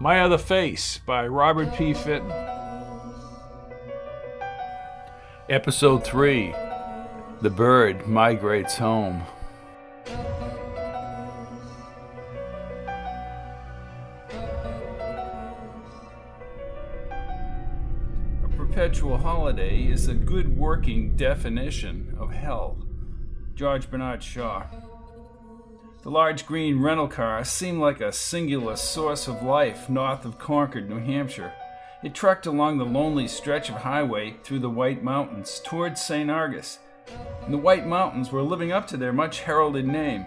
My Other Face by Robert P. Fitton. Episode 3 The Bird Migrates Home. A perpetual holiday is a good working definition of hell. George Bernard Shaw. The large green rental car seemed like a singular source of life north of Concord, New Hampshire. It trekked along the lonely stretch of highway through the White Mountains towards St. Argus. And the White Mountains were living up to their much heralded name.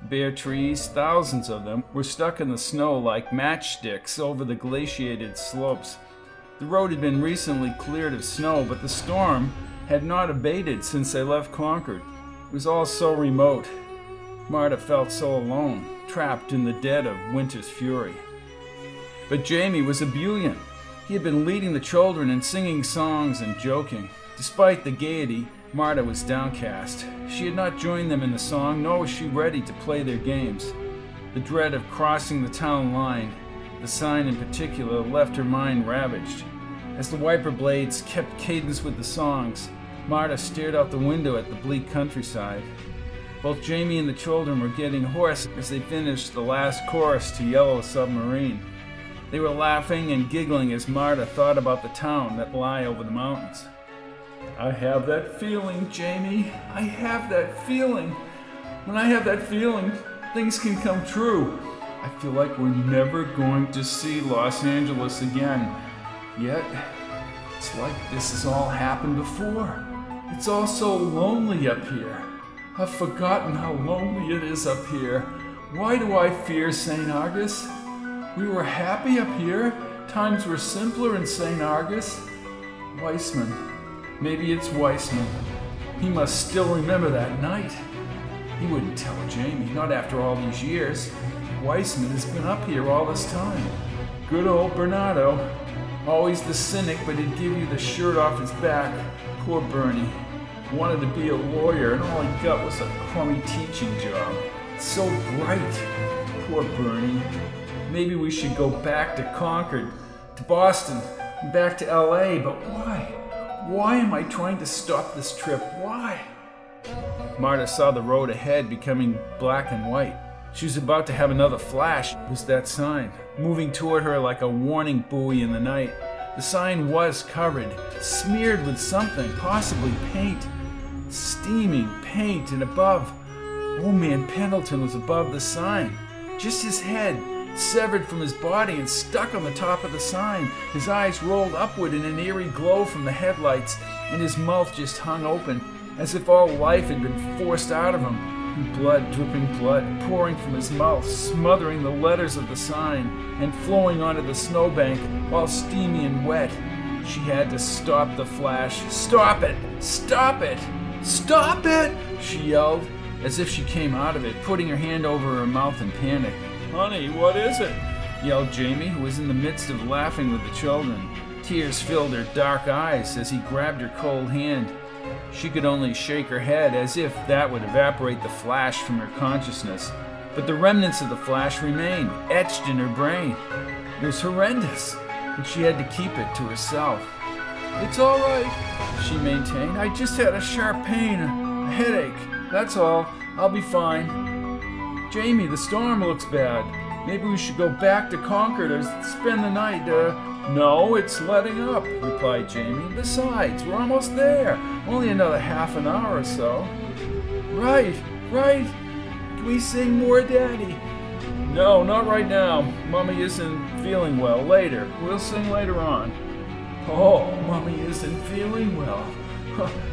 Bare trees, thousands of them, were stuck in the snow like matchsticks over the glaciated slopes. The road had been recently cleared of snow, but the storm had not abated since they left Concord. It was all so remote. Marta felt so alone, trapped in the dead of winter's fury. But Jamie was a ebullient. He had been leading the children and singing songs and joking. Despite the gaiety, Marta was downcast. She had not joined them in the song, nor was she ready to play their games. The dread of crossing the town line, the sign in particular, left her mind ravaged. As the wiper blades kept cadence with the songs, Marta stared out the window at the bleak countryside. Both Jamie and the children were getting hoarse as they finished the last chorus to Yellow Submarine. They were laughing and giggling as Marta thought about the town that lay over the mountains. I have that feeling, Jamie. I have that feeling. When I have that feeling, things can come true. I feel like we're never going to see Los Angeles again. Yet, it's like this has all happened before. It's all so lonely up here. I've forgotten how lonely it is up here. Why do I fear St. Argus? We were happy up here. Times were simpler in St. Argus. Weissman. Maybe it's Weissman. He must still remember that night. He wouldn't tell Jamie, not after all these years. Weissman has been up here all this time. Good old Bernardo. Always the cynic, but he'd give you the shirt off his back. Poor Bernie. Wanted to be a lawyer, and all he got was a crummy teaching job. So bright. Poor Bernie. Maybe we should go back to Concord, to Boston, back to LA, but why? Why am I trying to stop this trip? Why? Marta saw the road ahead becoming black and white. She was about to have another flash. It was that sign, moving toward her like a warning buoy in the night. The sign was covered, smeared with something, possibly paint. Steaming paint, and above, Old Man Pendleton was above the sign. Just his head, severed from his body and stuck on the top of the sign. His eyes rolled upward in an eerie glow from the headlights, and his mouth just hung open, as if all life had been forced out of him. Blood, dripping blood, pouring from his mouth, smothering the letters of the sign, and flowing onto the snowbank, all steamy and wet. She had to stop the flash. Stop it! Stop it! Stop it! She yelled, as if she came out of it, putting her hand over her mouth in panic. Honey, what is it? yelled Jamie, who was in the midst of laughing with the children. Tears filled her dark eyes as he grabbed her cold hand. She could only shake her head as if that would evaporate the flash from her consciousness. But the remnants of the flash remained, etched in her brain. It was horrendous, and she had to keep it to herself. It's all right, she maintained. I just had a sharp pain, a headache. That's all. I'll be fine. Jamie, the storm looks bad. Maybe we should go back to Concord or spend the night. Uh, no, it's letting up, replied Jamie. Besides, we're almost there. Only another half an hour or so. Right, right. Can we sing more, Daddy? No, not right now. Mummy isn't feeling well. Later. We'll sing later on. Oh, Mummy isn't feeling well.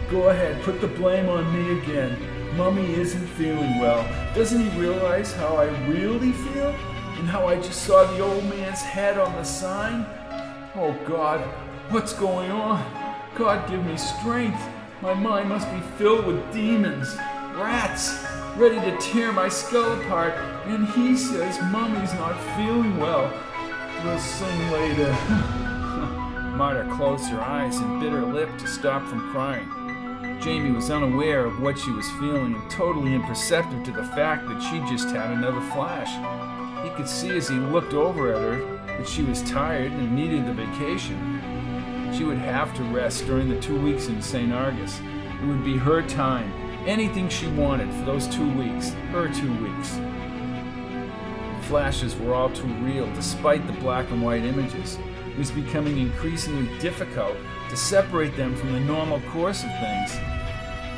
Go ahead, put the blame on me again. Mummy isn't feeling well. Doesn't he realize how I really feel? And how I just saw the old man's head on the sign? Oh God, what's going on? God give me strength. My mind must be filled with demons, rats, ready to tear my skull apart. And he says Mummy's not feeling well. We'll sing later. Marta closed her eyes and bit her lip to stop from crying. Jamie was unaware of what she was feeling and totally imperceptive to the fact that she just had another flash. He could see as he looked over at her that she was tired and needed the vacation. She would have to rest during the two weeks in St. Argus. It would be her time. Anything she wanted for those two weeks, her two weeks. The flashes were all too real, despite the black and white images. It was becoming increasingly difficult to separate them from the normal course of things.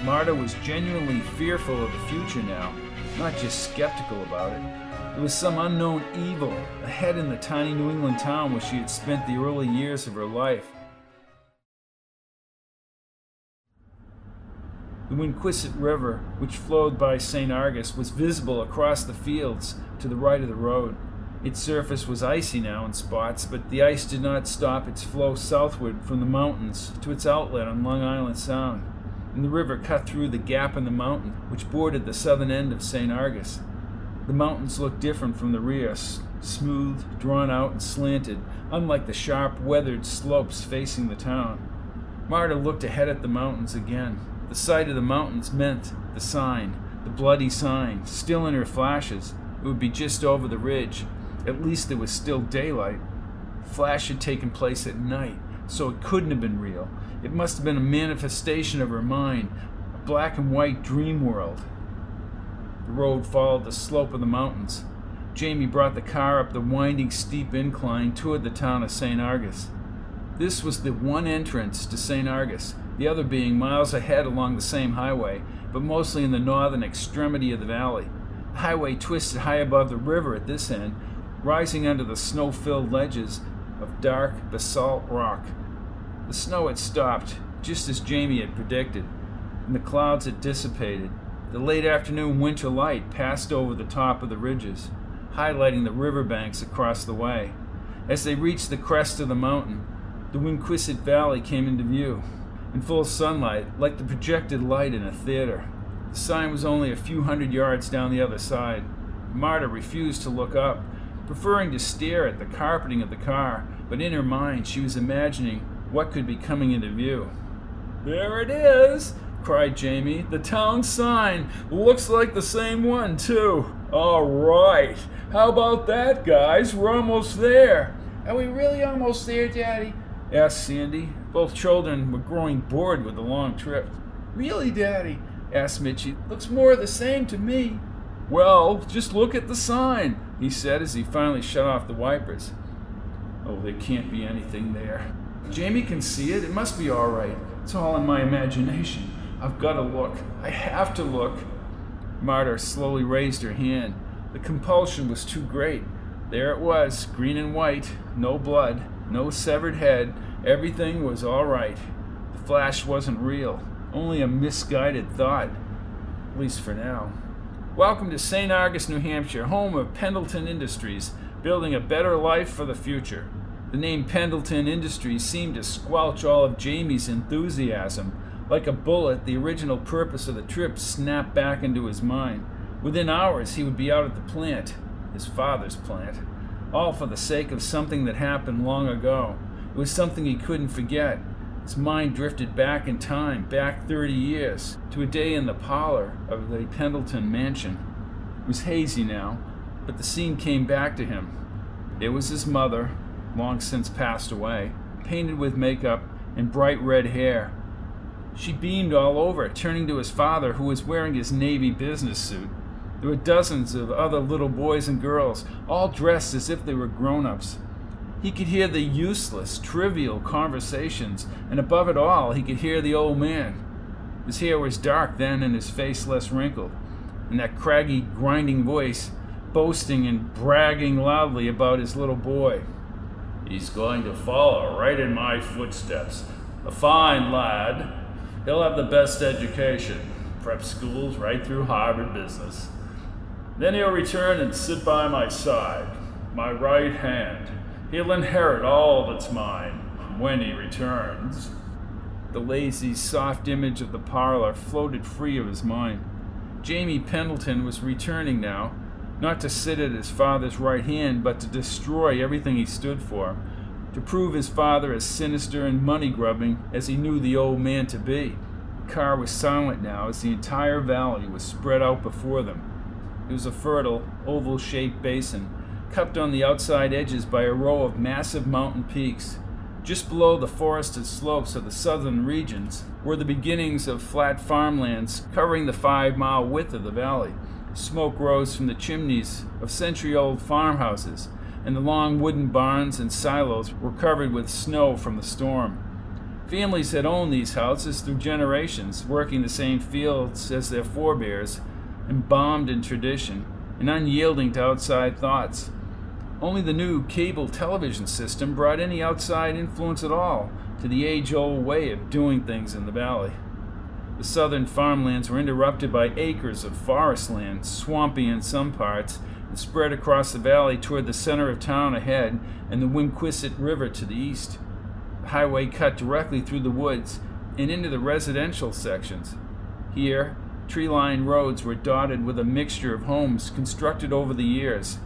Marta was genuinely fearful of the future now, not just skeptical about it. There was some unknown evil ahead in the tiny New England town where she had spent the early years of her life. The Winquisset River, which flowed by St. Argus, was visible across the fields to the right of the road. Its surface was icy now in spots, but the ice did not stop its flow southward from the mountains to its outlet on Long Island Sound, and the river cut through the gap in the mountain which bordered the southern end of St. Argus. The mountains looked different from the rear, smooth, drawn out, and slanted, unlike the sharp, weathered slopes facing the town. Marta looked ahead at the mountains again. The sight of the mountains meant the sign, the bloody sign, still in her flashes. It would be just over the ridge. At least there was still daylight. Flash had taken place at night, so it couldn't have been real. It must have been a manifestation of her mind, a black and white dream world. The road followed the slope of the mountains. Jamie brought the car up the winding, steep incline toward the town of St. Argus. This was the one entrance to St. Argus, the other being miles ahead along the same highway, but mostly in the northern extremity of the valley. The highway twisted high above the river at this end, rising under the snow filled ledges of dark basalt rock. The snow had stopped, just as Jamie had predicted, and the clouds had dissipated. The late afternoon winter light passed over the top of the ridges, highlighting the riverbanks across the way. As they reached the crest of the mountain, the Winquisset Valley came into view in full sunlight, like the projected light in a theater. The sign was only a few hundred yards down the other side. Marta refused to look up, preferring to stare at the carpeting of the car, but in her mind she was imagining what could be coming into view. There it is! cried Jamie. The town sign looks like the same one, too. All right. How about that, guys? We're almost there. Are we really almost there, Daddy? asked Sandy. Both children were growing bored with the long trip. Really, Daddy? asked Mitchy. Looks more the same to me. Well, just look at the sign, he said as he finally shut off the wipers. Oh, there can't be anything there. Jamie can see it. It must be all right. It's all in my imagination. I've got to look. I have to look. Marta slowly raised her hand. The compulsion was too great. There it was, green and white, no blood, no severed head, everything was all right. The flash wasn't real, only a misguided thought, at least for now. Welcome to St. Argus, New Hampshire, home of Pendleton Industries, building a better life for the future. The name Pendleton Industries seemed to squelch all of Jamie's enthusiasm. Like a bullet, the original purpose of the trip snapped back into his mind. Within hours, he would be out at the plant, his father's plant, all for the sake of something that happened long ago. It was something he couldn't forget. His mind drifted back in time, back 30 years, to a day in the parlor of the Pendleton mansion. It was hazy now, but the scene came back to him. There was his mother, long since passed away, painted with makeup and bright red hair. She beamed all over, turning to his father, who was wearing his navy business suit. There were dozens of other little boys and girls, all dressed as if they were grown ups. He could hear the useless, trivial conversations, and above it all, he could hear the old man. His hair was dark then and his face less wrinkled, and that craggy, grinding voice boasting and bragging loudly about his little boy. He's going to follow right in my footsteps. A fine lad. He'll have the best education, prep schools right through Harvard Business. Then he'll return and sit by my side, my right hand. He'll inherit all that's mine when he returns. The lazy, soft image of the parlor floated free of his mind. Jamie Pendleton was returning now, not to sit at his father's right hand, but to destroy everything he stood for, to prove his father as sinister and money grubbing as he knew the old man to be. The car was silent now as the entire valley was spread out before them. It was a fertile, oval shaped basin, cupped on the outside edges by a row of massive mountain peaks. Just below the forested slopes of the southern regions were the beginnings of flat farmlands covering the five mile width of the valley. Smoke rose from the chimneys of century old farmhouses, and the long wooden barns and silos were covered with snow from the storm. Families had owned these houses through generations, working the same fields as their forebears, embalmed in tradition and unyielding to outside thoughts. Only the new cable television system brought any outside influence at all to the age old way of doing things in the valley. The southern farmlands were interrupted by acres of forest land, swampy in some parts, and spread across the valley toward the center of town ahead and the Winquisset River to the east. The highway cut directly through the woods and into the residential sections. Here, tree lined roads were dotted with a mixture of homes constructed over the years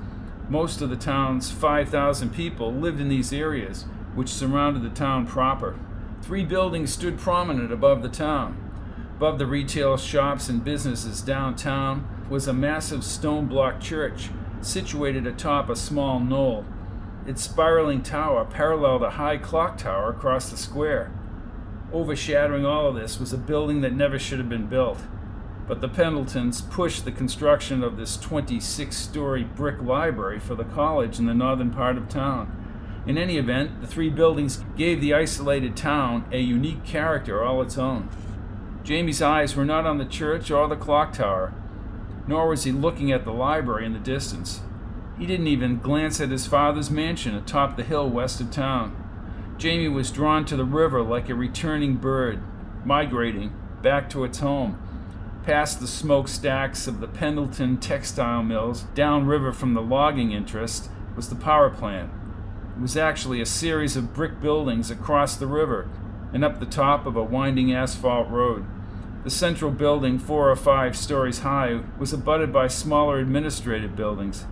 most of the town's 5,000 people lived in these areas, which surrounded the town proper. Three buildings stood prominent above the town. Above the retail shops and businesses downtown was a massive stone block church situated atop a small knoll. Its spiraling tower paralleled a high clock tower across the square. Overshadowing all of this was a building that never should have been built but the Pendletons pushed the construction of this 26 story brick library for the college in the northern part of town. In any event, the three buildings gave the isolated town a unique character all its own. Jamie's eyes were not on the church or the clock tower, nor was he looking at the library in the distance. He didn't even glance at his father's mansion atop the hill west of town. Jamie was drawn to the river like a returning bird, migrating back to its home past the smokestacks of the Pendleton textile mills, downriver from the logging interest, was the power plant. It was actually a series of brick buildings across the river and up the top of a winding asphalt road. The central building, four or five stories high, was abutted by smaller administrative buildings.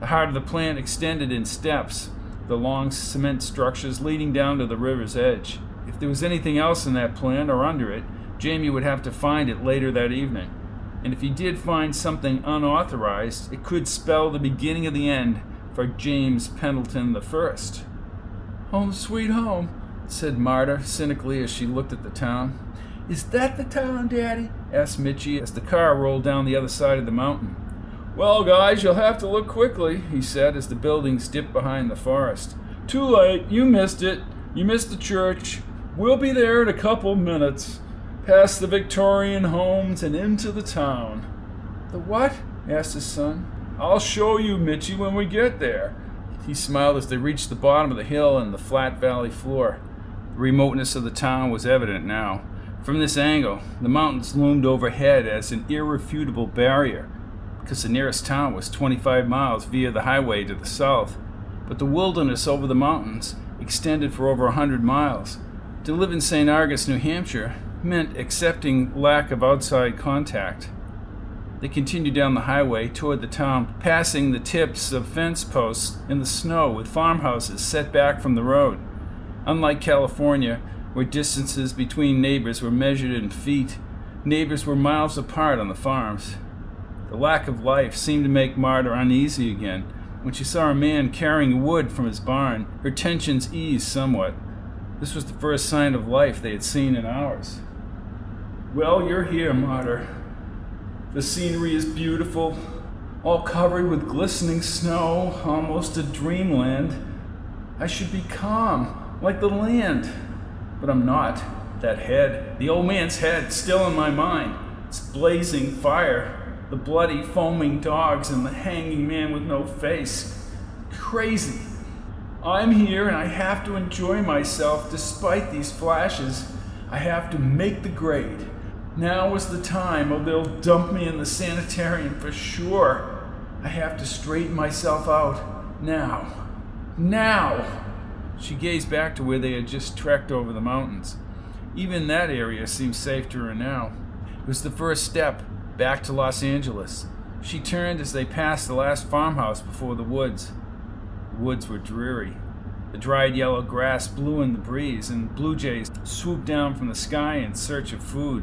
The heart of the plant extended in steps, the long cement structures leading down to the river's edge. If there was anything else in that plant or under it, Jamie would have to find it later that evening. And if he did find something unauthorized, it could spell the beginning of the end for James Pendleton the First. Home sweet home, said Marta cynically as she looked at the town. Is that the town, Daddy? asked Mitchy as the car rolled down the other side of the mountain. Well, guys, you'll have to look quickly, he said as the buildings dipped behind the forest. Too late. You missed it. You missed the church. We'll be there in a couple minutes past the Victorian homes and into the town. The what? asked his son. I'll show you, Mitchy, when we get there. He smiled as they reached the bottom of the hill and the flat valley floor. The remoteness of the town was evident now. From this angle, the mountains loomed overhead as an irrefutable barrier, because the nearest town was 25 miles via the highway to the south. But the wilderness over the mountains extended for over a hundred miles. To live in St. Argus, New Hampshire, meant accepting lack of outside contact. They continued down the highway toward the town, passing the tips of fence posts in the snow with farmhouses set back from the road. Unlike California, where distances between neighbors were measured in feet, neighbors were miles apart on the farms. The lack of life seemed to make Marta uneasy again. When she saw a man carrying wood from his barn, her tensions eased somewhat. This was the first sign of life they had seen in hours. Well, you're here, Marta. The scenery is beautiful, all covered with glistening snow, almost a dreamland. I should be calm, like the land, but I'm not. That head, the old man's head, still in my mind. It's blazing fire, the bloody, foaming dogs, and the hanging man with no face. Crazy. I'm here and I have to enjoy myself despite these flashes. I have to make the grade. Now is the time, or they'll dump me in the sanitarium for sure. I have to straighten myself out. Now. Now! She gazed back to where they had just trekked over the mountains. Even that area seemed safe to her now. It was the first step back to Los Angeles. She turned as they passed the last farmhouse before the woods. The woods were dreary. The dried yellow grass blew in the breeze, and blue jays swooped down from the sky in search of food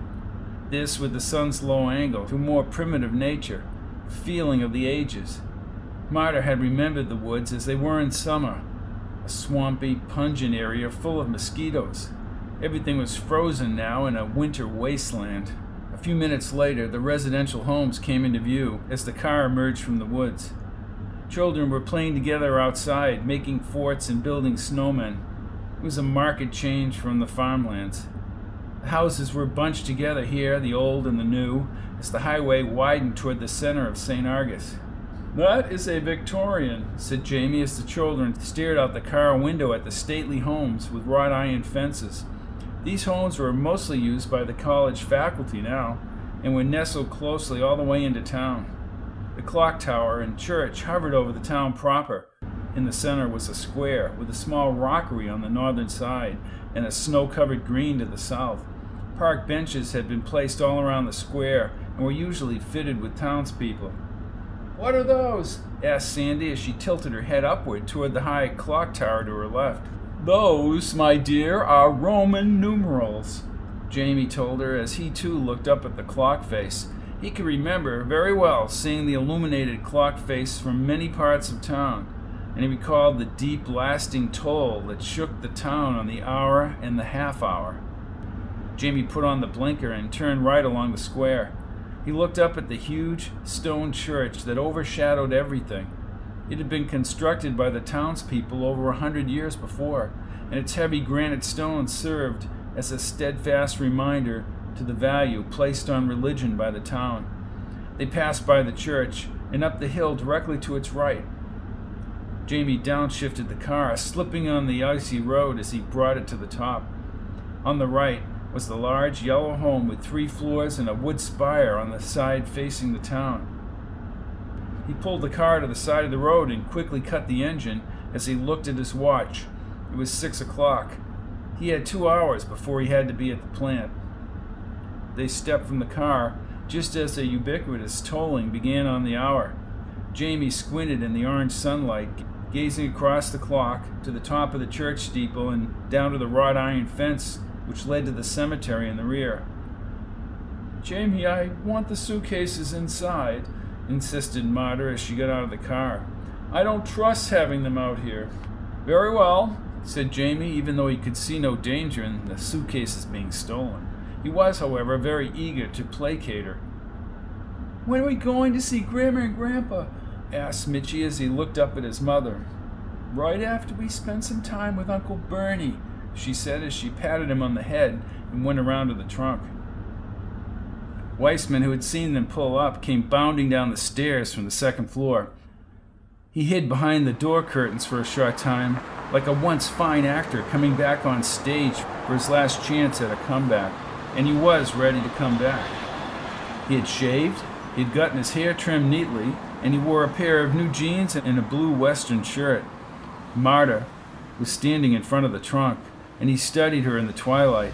this with the sun's low angle to more primitive nature, feeling of the ages. Marta had remembered the woods as they were in summer a swampy, pungent area full of mosquitoes. Everything was frozen now in a winter wasteland. A few minutes later, the residential homes came into view as the car emerged from the woods. Children were playing together outside, making forts and building snowmen. It was a marked change from the farmlands. Houses were bunched together here, the old and the new, as the highway widened toward the center of St. Argus. That is a Victorian, said Jamie as the children stared out the car window at the stately homes with wrought iron fences. These homes were mostly used by the college faculty now, and were nestled closely all the way into town. The clock tower and church hovered over the town proper. In the center was a square with a small rockery on the northern side and a snow covered green to the south. Park benches had been placed all around the square and were usually fitted with townspeople. What are those? asked Sandy as she tilted her head upward toward the high clock tower to her left. Those, my dear, are Roman numerals, Jamie told her as he too looked up at the clock face. He could remember very well seeing the illuminated clock face from many parts of town, and he recalled the deep, lasting toll that shook the town on the hour and the half hour. Jamie put on the blinker and turned right along the square. He looked up at the huge stone church that overshadowed everything. It had been constructed by the townspeople over a hundred years before, and its heavy granite stones served as a steadfast reminder to the value placed on religion by the town. They passed by the church and up the hill directly to its right. Jamie downshifted the car, slipping on the icy road as he brought it to the top. On the right, was the large yellow home with three floors and a wood spire on the side facing the town. He pulled the car to the side of the road and quickly cut the engine as he looked at his watch. It was six o'clock. He had two hours before he had to be at the plant. They stepped from the car just as the ubiquitous tolling began on the hour. Jamie squinted in the orange sunlight, gazing across the clock to the top of the church steeple and down to the wrought iron fence which led to the cemetery in the rear. Jamie, I want the suitcases inside, insisted Marta as she got out of the car. I don't trust having them out here. Very well, said Jamie, even though he could see no danger in the suitcases being stolen. He was, however, very eager to placate her. When are we going to see Grandma and Grandpa? asked Mitchy as he looked up at his mother. Right after we spend some time with Uncle Bernie, she said as she patted him on the head and went around to the trunk. Weissman, who had seen them pull up, came bounding down the stairs from the second floor. He hid behind the door curtains for a short time, like a once fine actor coming back on stage for his last chance at a comeback, and he was ready to come back. He had shaved, he had gotten his hair trimmed neatly, and he wore a pair of new jeans and a blue western shirt. Marta was standing in front of the trunk, and he studied her in the twilight.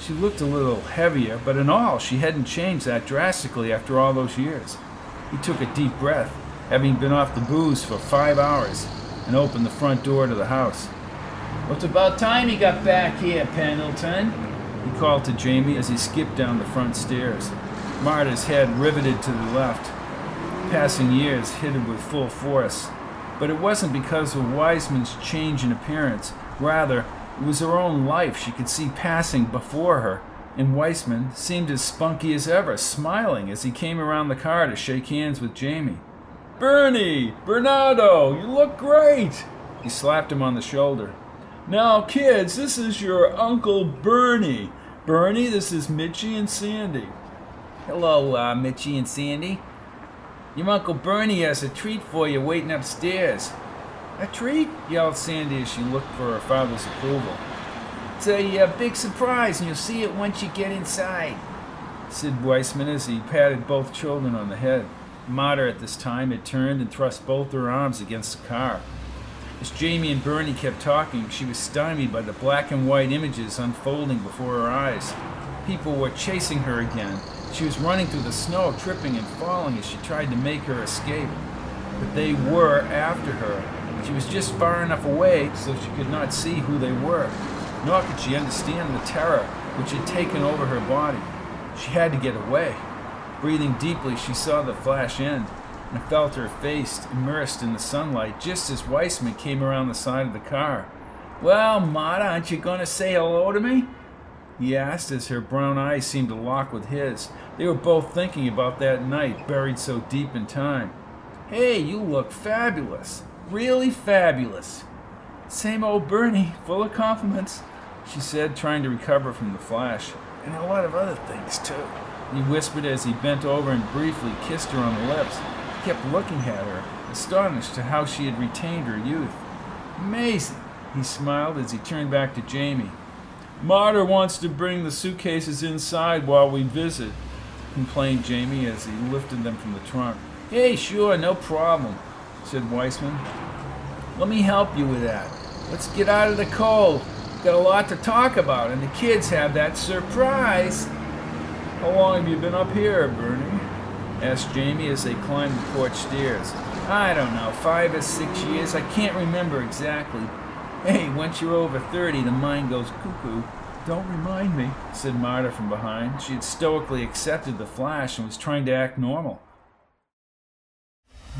She looked a little heavier, but in all, she hadn't changed that drastically after all those years. He took a deep breath, having been off the booze for five hours, and opened the front door to the house. Well, it's about time he got back here, Pendleton, he called to Jamie as he skipped down the front stairs. Marta's head riveted to the left. Passing years hit him with full force. But it wasn't because of Weissman's change in appearance. Rather, it was her own life she could see passing before her, and Weissman seemed as spunky as ever, smiling as he came around the car to shake hands with Jamie. Bernie! Bernardo! You look great! He slapped him on the shoulder. Now, kids, this is your Uncle Bernie. Bernie, this is Mitchy and Sandy. Hello, uh, Mitchy and Sandy. Your Uncle Bernie has a treat for you waiting upstairs. A treat? yelled Sandy as she looked for her father's approval. It's a uh, big surprise, and you'll see it once you get inside, said Weissman as he patted both children on the head. Marta at this time had turned and thrust both her arms against the car. As Jamie and Bernie kept talking, she was stymied by the black and white images unfolding before her eyes. People were chasing her again. She was running through the snow, tripping and falling as she tried to make her escape. But they were after her, she was just far enough away so she could not see who they were, nor could she understand the terror which had taken over her body. She had to get away. Breathing deeply, she saw the flash end. and felt her face immersed in the sunlight just as Weissman came around the side of the car. Well, Marta, aren't you going to say hello to me? He asked as her brown eyes seemed to lock with his. They were both thinking about that night, buried so deep in time. Hey, you look fabulous. Really fabulous. Same old Bernie, full of compliments, she said, trying to recover from the flash. And a lot of other things, too. He whispered as he bent over and briefly kissed her on the lips He kept looking at her, astonished at how she had retained her youth. Amazing, he smiled as he turned back to Jamie. Marta wants to bring the suitcases inside while we visit, complained Jamie as he lifted them from the trunk. Hey, sure, no problem, said Weissman. Let me help you with that. Let's get out of the cold. Got a lot to talk about, and the kids have that surprise. How long have you been up here, Bernie? asked Jamie as they climbed the porch stairs. I don't know, five or six years, I can't remember exactly. Hey, once you're over 30, the mind goes cuckoo. Don't remind me, said Marta from behind. She had stoically accepted the flash and was trying to act normal.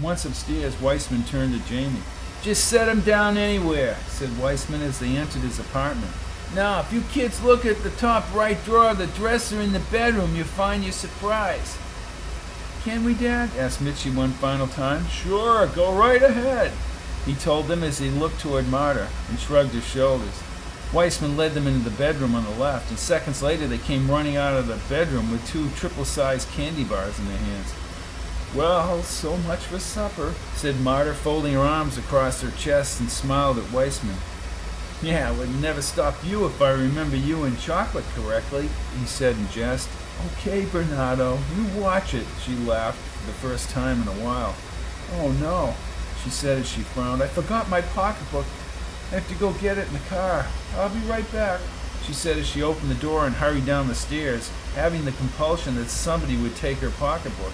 Once upstairs, Weissman turned to Jamie. Just set him down anywhere, said Weissman as they entered his apartment. Now, if you kids look at the top right drawer of the dresser in the bedroom, you'll find your surprise. Can we, Dad? asked Mitchy one final time. Sure, go right ahead, he told them as he looked toward Marta and shrugged his shoulders. Weissman led them into the bedroom on the left, and seconds later they came running out of the bedroom with two triple-sized candy bars in their hands. Well, so much for supper, said Marta, folding her arms across her chest and smiled at Weissman. Yeah, it would never stop you if I remember you and chocolate correctly, he said in jest. Okay, Bernardo, you watch it, she laughed for the first time in a while. Oh no, she said as she frowned. I forgot my pocketbook. I have to go get it in the car. I'll be right back, she said as she opened the door and hurried down the stairs, having the compulsion that somebody would take her pocketbook.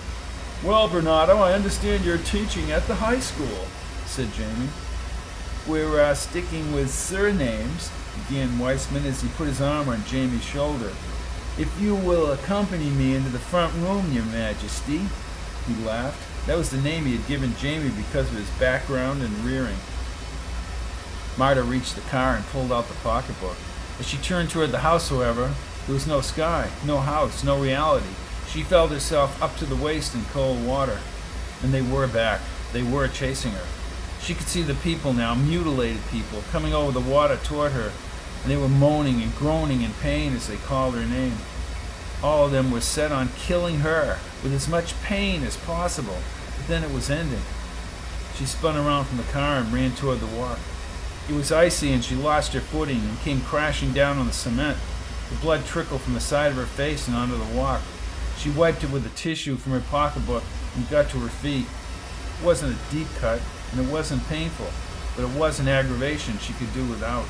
Well, Bernardo, I understand you're teaching at the high school, said Jamie. We're uh, sticking with surnames, began Weissman as he put his arm on Jamie's shoulder. If you will accompany me into the front room, your majesty, he laughed. That was the name he had given Jamie because of his background and rearing. Marta reached the car and pulled out the pocketbook. As she turned toward the house, however, there was no sky, no house, no reality. She felt herself up to the waist in cold water. And they were back. They were chasing her. She could see the people now, mutilated people, coming over the water toward her, and they were moaning and groaning in pain as they called her name. All of them were set on killing her with as much pain as possible, but then it was ending. She spun around from the car and ran toward the walk. It was icy and she lost her footing and came crashing down on the cement. The blood trickled from the side of her face and onto the walk. She wiped it with a tissue from her pocketbook and got to her feet. It wasn't a deep cut and it wasn't painful, but it was an aggravation she could do without.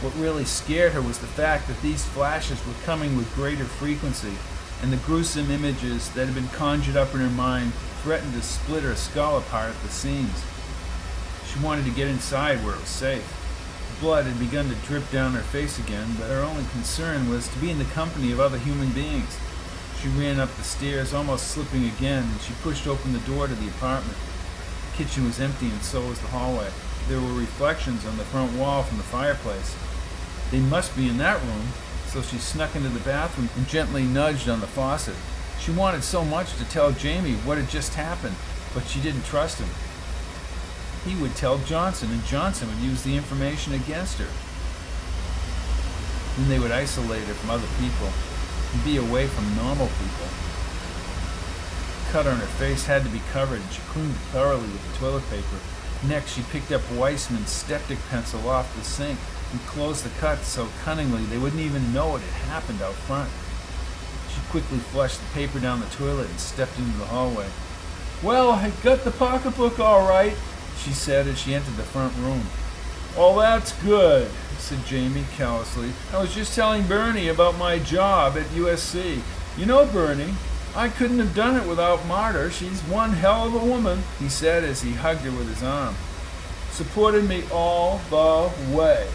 What really scared her was the fact that these flashes were coming with greater frequency, and the gruesome images that had been conjured up in her mind threatened to split her skull apart at the seams. She wanted to get inside where it was safe. Blood had begun to drip down her face again, but her only concern was to be in the company of other human beings. She ran up the stairs, almost slipping again, and she pushed open the door to the apartment. The kitchen was empty, and so was the hallway. There were reflections on the front wall from the fireplace. They must be in that room, so she snuck into the bathroom and gently nudged on the faucet. She wanted so much to tell Jamie what had just happened, but she didn't trust him. He would tell Johnson, and Johnson would use the information against her. Then they would isolate her from other people be away from normal people. The cut on her face had to be covered, and she cleaned it thoroughly with the toilet paper. Next, she picked up Weissman's styptic pencil off the sink and closed the cut so cunningly they wouldn't even know it had happened out front. She quickly flushed the paper down the toilet and stepped into the hallway. Well, I got the pocketbook all right, she said as she entered the front room. Well, that's good, said Jamie callously. I was just telling Bernie about my job at USC. You know, Bernie, I couldn't have done it without Marta. She's one hell of a woman, he said as he hugged her with his arm. Supported me all the way.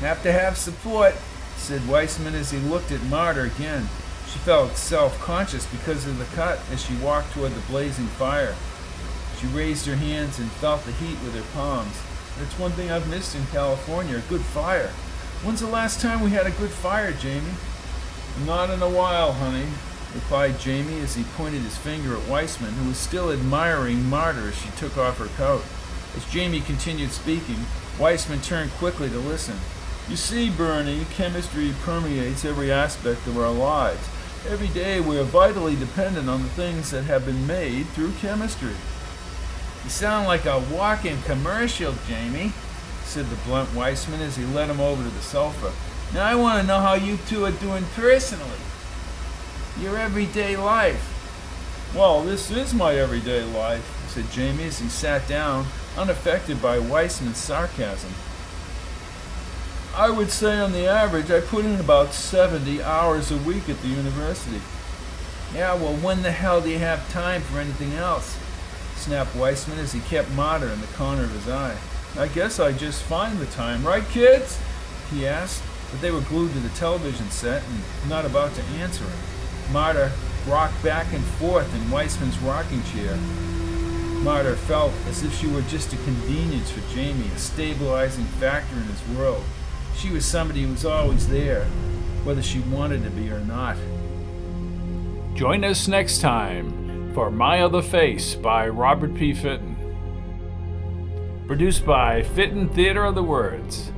Have to have support, said Weissman as he looked at Marta again. She felt self-conscious because of the cut as she walked toward the blazing fire. She raised her hands and felt the heat with her palms. It's one thing I've missed in California, a good fire. When's the last time we had a good fire, Jamie? Not in a while, honey, replied Jamie as he pointed his finger at Weissman, who was still admiring Marta as she took off her coat. As Jamie continued speaking, Weissman turned quickly to listen. You see, Bernie, chemistry permeates every aspect of our lives. Every day we are vitally dependent on the things that have been made through chemistry. You sound like a walking commercial, Jamie, said the blunt Weissman as he led him over to the sofa. Now I want to know how you two are doing personally. Your everyday life. Well, this is my everyday life, said Jamie as he sat down, unaffected by Weissman's sarcasm. I would say on the average I put in about 70 hours a week at the university. Yeah, well, when the hell do you have time for anything else? Snapped Weissman as he kept Marta in the corner of his eye. I guess I just find the time, right, kids? he asked, but they were glued to the television set and not about to answer him. Marta rocked back and forth in Weissman's rocking chair. Marta felt as if she were just a convenience for Jamie, a stabilizing factor in his world. She was somebody who was always there, whether she wanted to be or not. Join us next time for My Other Face by Robert P. Fitton. Produced by Fitton Theater of the Words.